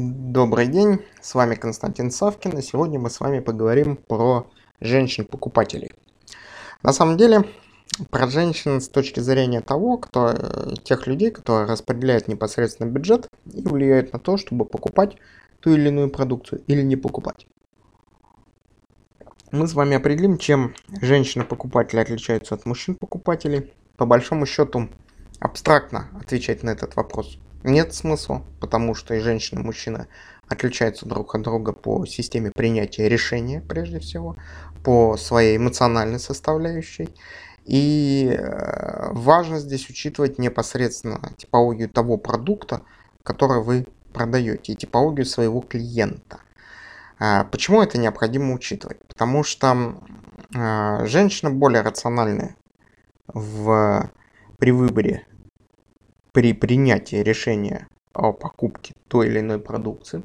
Добрый день, с вами Константин Савкин, и сегодня мы с вами поговорим про женщин-покупателей. На самом деле, про женщин с точки зрения того, кто, э, тех людей, которые распределяют непосредственно бюджет и влияют на то, чтобы покупать ту или иную продукцию или не покупать. Мы с вами определим, чем женщины-покупатели отличаются от мужчин-покупателей. По большому счету, абстрактно отвечать на этот вопрос нет смысла, потому что и женщина, и мужчина отличаются друг от друга по системе принятия решения, прежде всего, по своей эмоциональной составляющей. И э, важно здесь учитывать непосредственно типологию того продукта, который вы продаете, и типологию своего клиента. А почему это необходимо учитывать? Потому что э, женщина более рациональная в, при выборе при принятии решения о покупке той или иной продукции.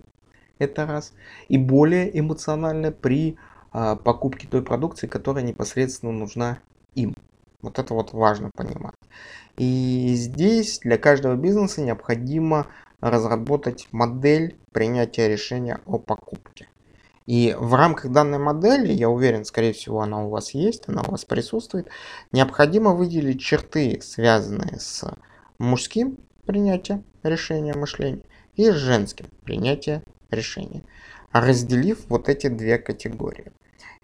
Это раз. И более эмоционально при а, покупке той продукции, которая непосредственно нужна им. Вот это вот важно понимать. И здесь для каждого бизнеса необходимо разработать модель принятия решения о покупке. И в рамках данной модели, я уверен, скорее всего, она у вас есть, она у вас присутствует, необходимо выделить черты, связанные с мужским принятием решения мышления и женским принятием решения, разделив вот эти две категории.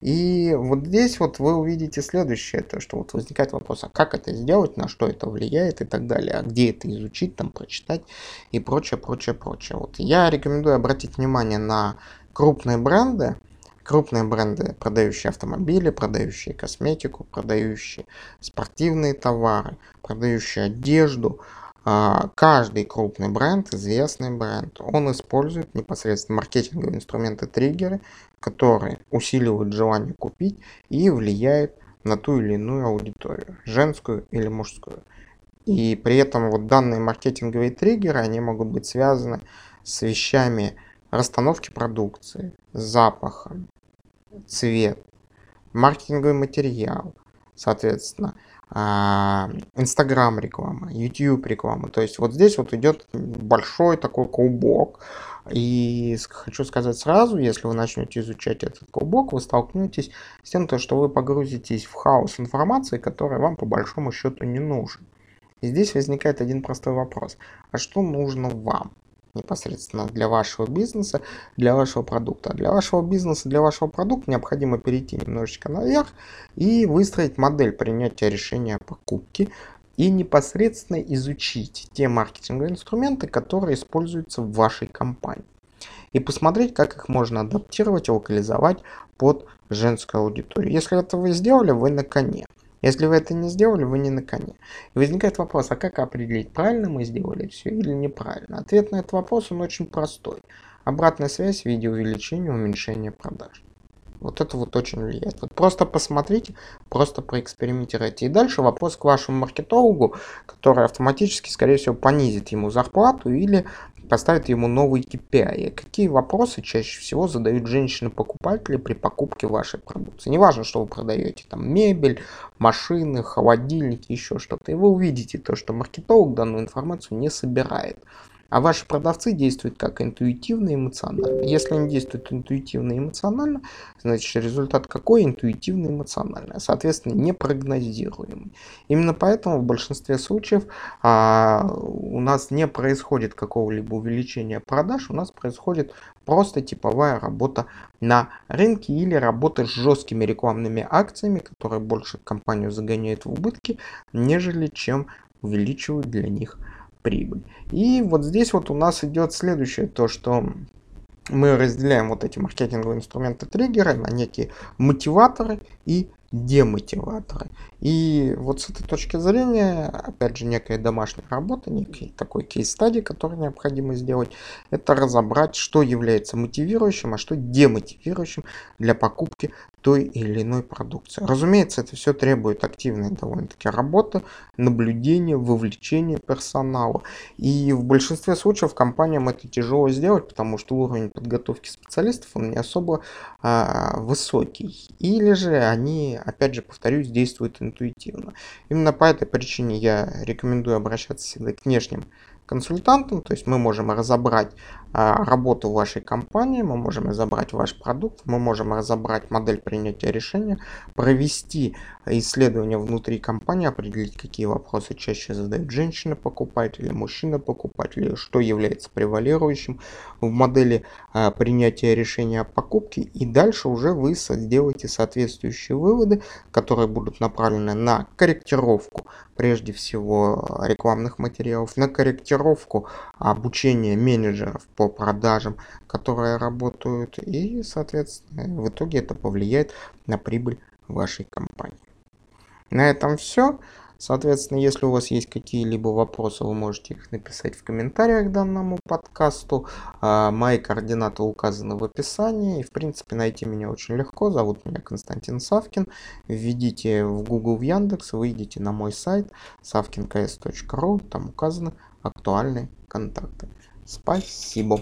И вот здесь вот вы увидите следующее, то что вот возникает вопрос, а как это сделать, на что это влияет и так далее, а где это изучить, там прочитать и прочее, прочее, прочее. Вот я рекомендую обратить внимание на крупные бренды, крупные бренды, продающие автомобили, продающие косметику, продающие спортивные товары, продающие одежду. А, каждый крупный бренд, известный бренд, он использует непосредственно маркетинговые инструменты триггеры, которые усиливают желание купить и влияют на ту или иную аудиторию, женскую или мужскую. И при этом вот данные маркетинговые триггеры, они могут быть связаны с вещами расстановки продукции, запахом, цвет, маркетинговый материал, соответственно, а, Инстаграм реклама, YouTube реклама. То есть вот здесь вот идет большой такой клубок. И хочу сказать сразу, если вы начнете изучать этот клубок, вы столкнетесь с тем, что вы погрузитесь в хаос информации, который вам по большому счету не нужен. И здесь возникает один простой вопрос. А что нужно вам? Непосредственно для вашего бизнеса, для вашего продукта. Для вашего бизнеса, для вашего продукта необходимо перейти немножечко наверх и выстроить модель принятия решения о покупке и непосредственно изучить те маркетинговые инструменты, которые используются в вашей компании. И посмотреть, как их можно адаптировать и локализовать под женскую аудиторию. Если это вы сделали, вы на коне. Если вы это не сделали, вы не на коне. И возникает вопрос, а как определить, правильно мы сделали все или неправильно? Ответ на этот вопрос, он очень простой. Обратная связь в виде увеличения, уменьшения продаж. Вот это вот очень влияет. Вот просто посмотрите, просто проэкспериментируйте. И дальше вопрос к вашему маркетологу, который автоматически, скорее всего, понизит ему зарплату или поставит ему новый KPI. Какие вопросы чаще всего задают женщины-покупатели при покупке вашей продукции? Неважно, что вы продаете, там мебель, машины, холодильники, еще что-то. И вы увидите то, что маркетолог данную информацию не собирает. А ваши продавцы действуют как интуитивно и эмоционально. Если они действуют интуитивно и эмоционально, значит результат какой? Интуитивно и эмоционально. Соответственно, непрогнозируемый. Именно поэтому в большинстве случаев а, у нас не происходит какого-либо увеличения продаж, у нас происходит просто типовая работа на рынке или работа с жесткими рекламными акциями, которые больше компанию загоняют в убытки, нежели чем увеличивают для них прибыль. И вот здесь вот у нас идет следующее, то что мы разделяем вот эти маркетинговые инструменты триггеры на некие мотиваторы и демотиваторы. И вот с этой точки зрения, опять же, некая домашняя работа, некий такой кейс-стадий, который необходимо сделать, это разобрать, что является мотивирующим, а что демотивирующим для покупки той или иной продукции. Разумеется, это все требует активной довольно-таки работы, наблюдения, вовлечения персонала. И в большинстве случаев компаниям это тяжело сделать, потому что уровень подготовки специалистов он не особо а, высокий. Или же они, опять же, повторюсь, действуют интуитивно. Именно по этой причине я рекомендую обращаться всегда к внешним консультантом, то есть мы можем разобрать а, работу вашей компании, мы можем разобрать ваш продукт, мы можем разобрать модель принятия решения, провести исследование внутри компании, определить, какие вопросы чаще задают женщины-покупатели, мужчины-покупатели, что является превалирующим в модели принятия решения о покупке, и дальше уже вы сделаете соответствующие выводы, которые будут направлены на корректировку прежде всего рекламных материалов, на корректировку обучения менеджеров по продажам, которые работают, и, соответственно, в итоге это повлияет на прибыль вашей компании. На этом все. Соответственно, если у вас есть какие-либо вопросы, вы можете их написать в комментариях к данному подкасту. А, мои координаты указаны в описании. И, в принципе, найти меня очень легко. Зовут меня Константин Савкин. Введите в Google, в Яндекс, выйдите на мой сайт savkinks.ru. Там указаны актуальные контакты. Спасибо.